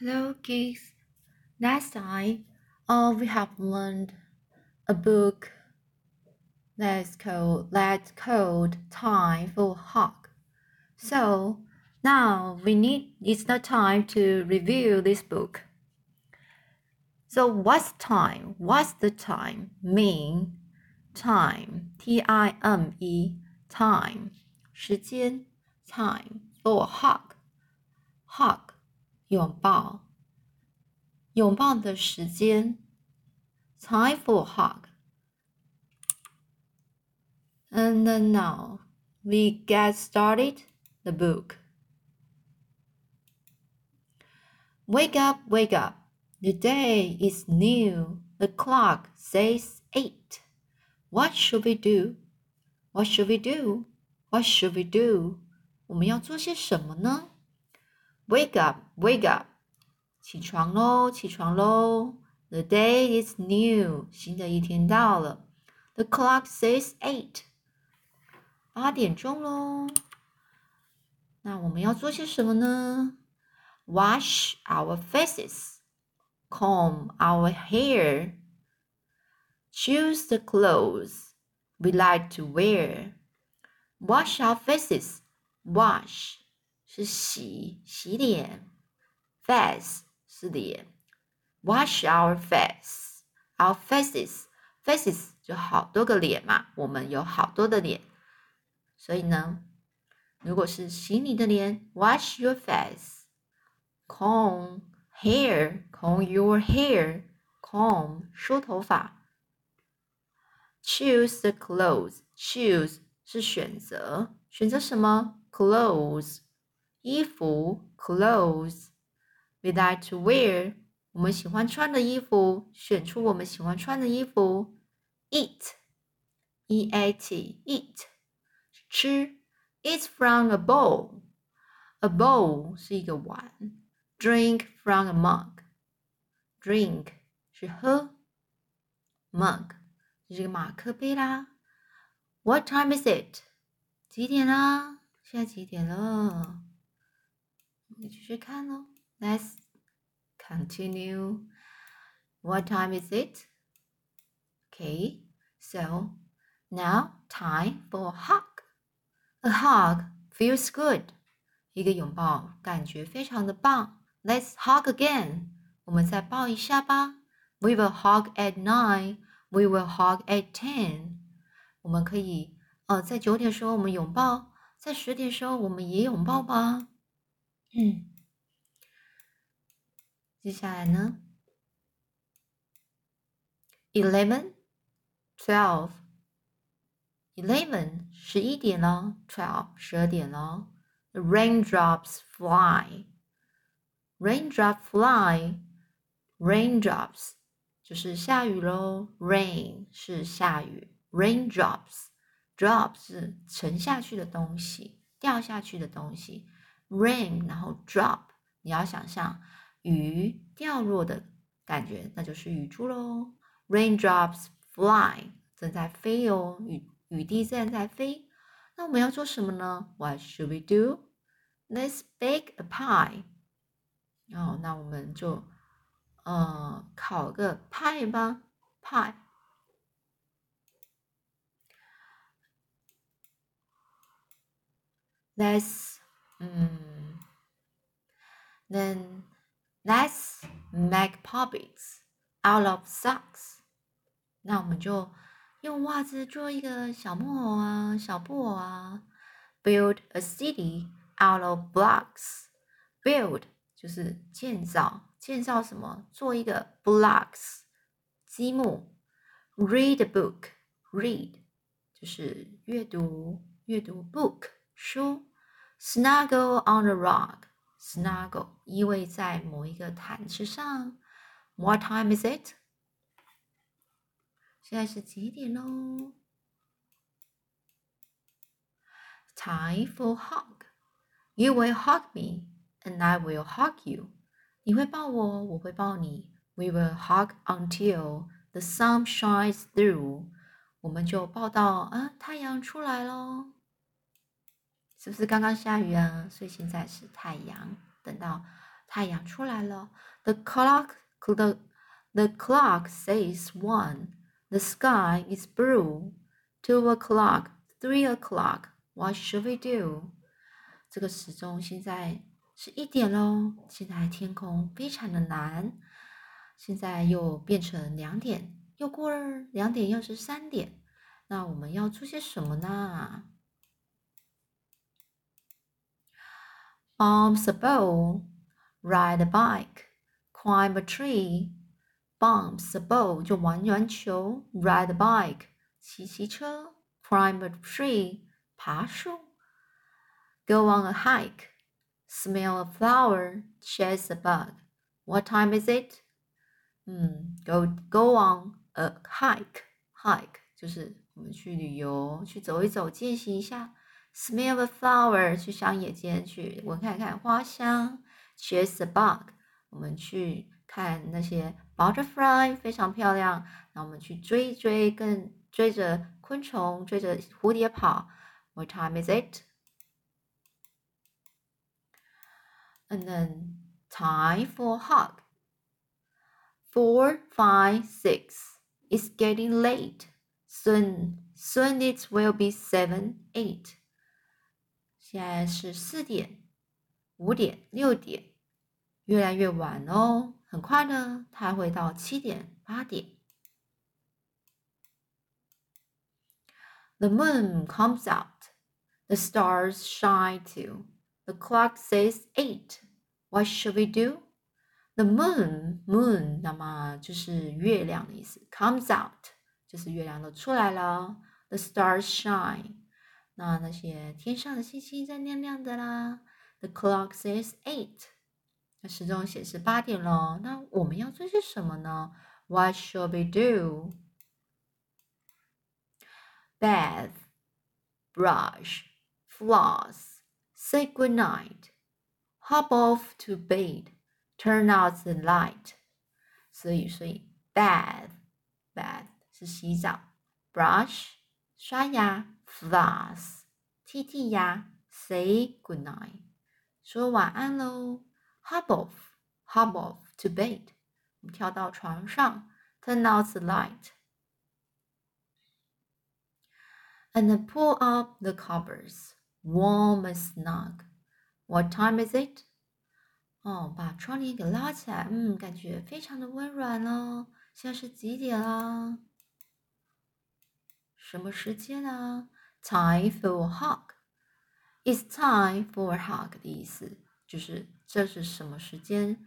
Hello, kids. Last time, uh, we have learned a book that's called that's called Time for Hug. So now we need it's the time to review this book. So what's time? What's the time mean? Time, T I M E, time, 时间 time for hug, hug 拥抱，拥抱的时间。Time for hug. And then now we get started the book. Wake up, wake up. The day is new. The clock says eight. What should we do? What should we do? What should we do? 我们要做些什么呢 ？Wake up, wake up！起床喽，起床喽！The day is new，新的一天到了。The clock says eight，八点钟喽。那我们要做些什么呢？Wash our faces, comb our hair, choose the clothes we like to wear. Wash our faces, wash 是洗洗脸，face 是脸，wash our face，our faces，faces 就好多个脸嘛，我们有好多的脸，所以呢，如果是洗你的脸，wash your face，comb hair，comb your hair，comb 梳头发，choose the clothes，choose 是选择，选择什么？clothes。衣服 clothes we like to wear 我们喜欢穿的衣服，选出我们喜欢穿的衣服。Eat e a t eat 吃，eat from a bowl a bowl 是一个碗，drink from a mug drink 是喝，mug 是个马克杯啦。What time is it？几点啦？现在几点了？ 你继续看哦。Let's continue. What time is it? Okay, so now time for a hug. A hug feels good. 一个拥抱感觉非常的棒。Let's hug again. 我们再抱一下吧。We will hug at nine. We will hug at ten. 我们可以呃在九点时候我们拥抱，在十点时候我们也拥抱吧。 嗯，接下来呢？Eleven, twelve, eleven 十一点咯，twelve 十二点咯。Raindrops fly, raindrop fly, raindrops 就是下雨喽。Rain 是下雨，raindrops drops 是沉下去的东西，掉下去的东西。rain，然后 drop，你要想象雨掉落的感觉，那就是雨珠喽。Raindrops fly，正在飞哦，雨雨滴正在飞。那我们要做什么呢？What should we do? Let's bake a pie。哦，那我们就呃烤个派吧，pie。Let's Then let's make puppets out of socks. 那我们就用袜子做一个小木偶啊，小布偶啊。Build a city out of blocks. Build 就是建造，建造什么？做一个 blocks 积木。Read a book. Read 就是阅读，阅读 book 书。Snuggle on a rock. Snuggle 依偎在某一个毯子上。What time is it? 现在是几点喽？Time for hug. You will hug me, and I will hug you. 你会抱我，我会抱你。We will hug until the sun shines through. 我们就抱到啊，太阳出来喽。 是不是刚刚下雨啊？所以现在是太阳。等到太阳出来了。The clock, the the clock says one. The sky is blue. Two o'clock, three o'clock. What should we do? 这个时钟现在是一点喽。现在天空非常的蓝。现在又变成两点，又过了两点，又是三点。那我们要做些什么呢 ？Bounce a ball, ride a bike, climb a tree. Bounce a ball 就玩玩球，ride a bike 骑骑车，climb a tree 爬树，go on a hike, smell a flower, chase a bug. What time is it? 嗯，go go on a hike，hike 就是我们去旅游，去走一走，践行一下。 Smell a flower，去乡野间去闻看看花香。Chase a bug，我们去看那些 butterfly，非常漂亮。那我们去追追，跟追着昆虫，追着蝴蝶跑。What time is it？And then time for hug. Four, five, six. It's getting late. Soon, soon it will be seven, eight. 现在是四点、五点、六点，越来越晚哦。很快呢，它会到七点、八点。The moon comes out. The stars shine too. The clock says eight. What should we do? The moon, moon，那么就是月亮的意思。Comes out，就是月亮都出来了。The stars shine，那那些天上的星星在亮亮的啦。The clock says eight，那时钟显示八点了。那我们要做些什么呢？What should we do? Bath, brush, floss, say good night, hop off to bed. Turn out the light，所以所以 bath bath 是洗澡，brush 刷牙 ，floss 剔剔牙，say good night 说晚安喽，hop off hop off to bed 我们跳到床上，turn out the light and then pull up the covers warm and snug. What time is it? 哦，把窗帘给拉起来，嗯，感觉非常的温暖哦。现在是几点啦？什么时间啊 ？Time for a hug. It's time for a hug 的意思就是这是什么时间？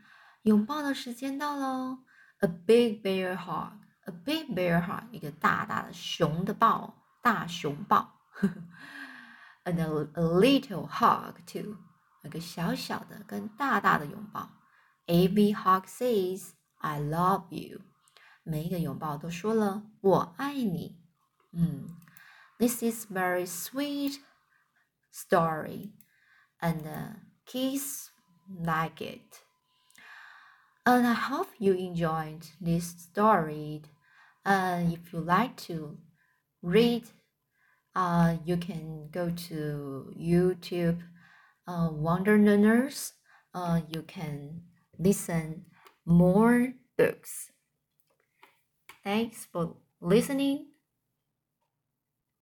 拥抱的时间到喽。A big bear hug. A big bear hug. 一个大大的熊的抱，大熊抱。And a, a little hug too. 一个小小的跟大大的拥抱。Every hug says "I love you"，每一个拥抱都说了我爱你。嗯 ，This is very sweet story, and uh, kids like it. And I hope you enjoyed this story. And if you like to read, uh, you can go to YouTube uh, Wonder Learners, uh, you can listen more books. Thanks for listening.